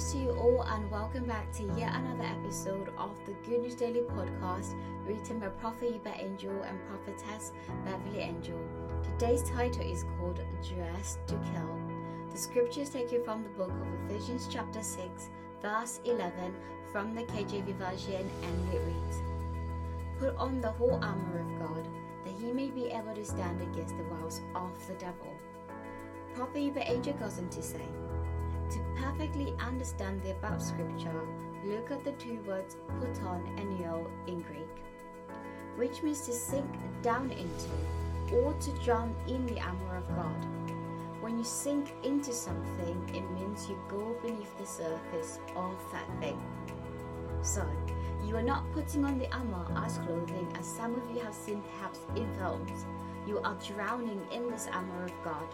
news to you all, and welcome back to yet another episode of the Good News Daily podcast written by Prophet Uebert Angel and Prophetess Beverly Angel. Today's title is called Dressed to Kill. The scriptures is taken from the book of Ephesians, chapter 6, verse 11, from the KJV version, and it reads Put on the whole armor of God, that he may be able to stand against the wiles of the devil. Prophet Uebert Angel goes on to say, to perfectly understand the above scripture, look at the two words put on and kneel in Greek, which means to sink down into or to drown in the armor of God. When you sink into something, it means you go beneath the surface of that thing. So, you are not putting on the armor as clothing, as some of you have seen perhaps in films. You are drowning in this armor of God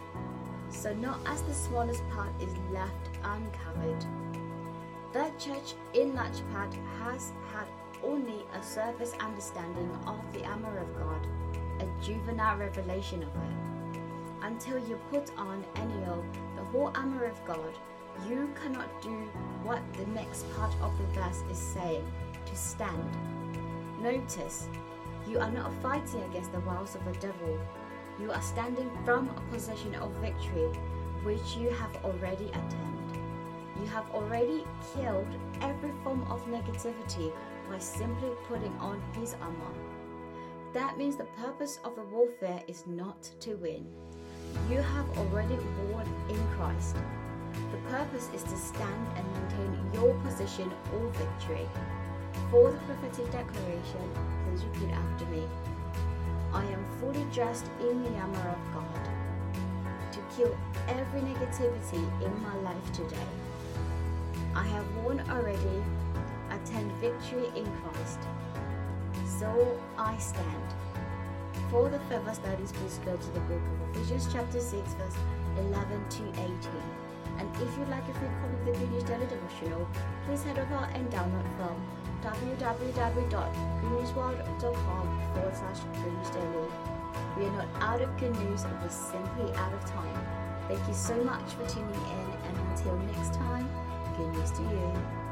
so not as the smallest part is left uncovered. The church in large part has had only a surface understanding of the armor of God, a juvenile revelation of it. Until you put on endýō, the whole armor of God, you cannot do what the next part of the verse is saying to stand. Notice, you are not fighting against the wiles of the devil, you are standing from a position of victory which you have already attained. You have already killed every form of negativity by simply putting on his armor. That means the purpose of the warfare is not to win. You have already won in Christ. The purpose is to stand and maintain your position or victory. For the prophetic declaration, please repeat after me. I am fully dressed in the armor of God to kill every negativity in my life today. I have won already, attained victory in Christ. So I stand. For the further studies, please go to the book of Ephesians chapter 6, verse 11 to 18. And if you'd like a free copy of the Good Daily Devotional, please head over and download from www.goodnewsworld.com forward slash daily. We are not out of good news, we're simply out of time. Thank you so much for tuning in, and until next time, good news to you.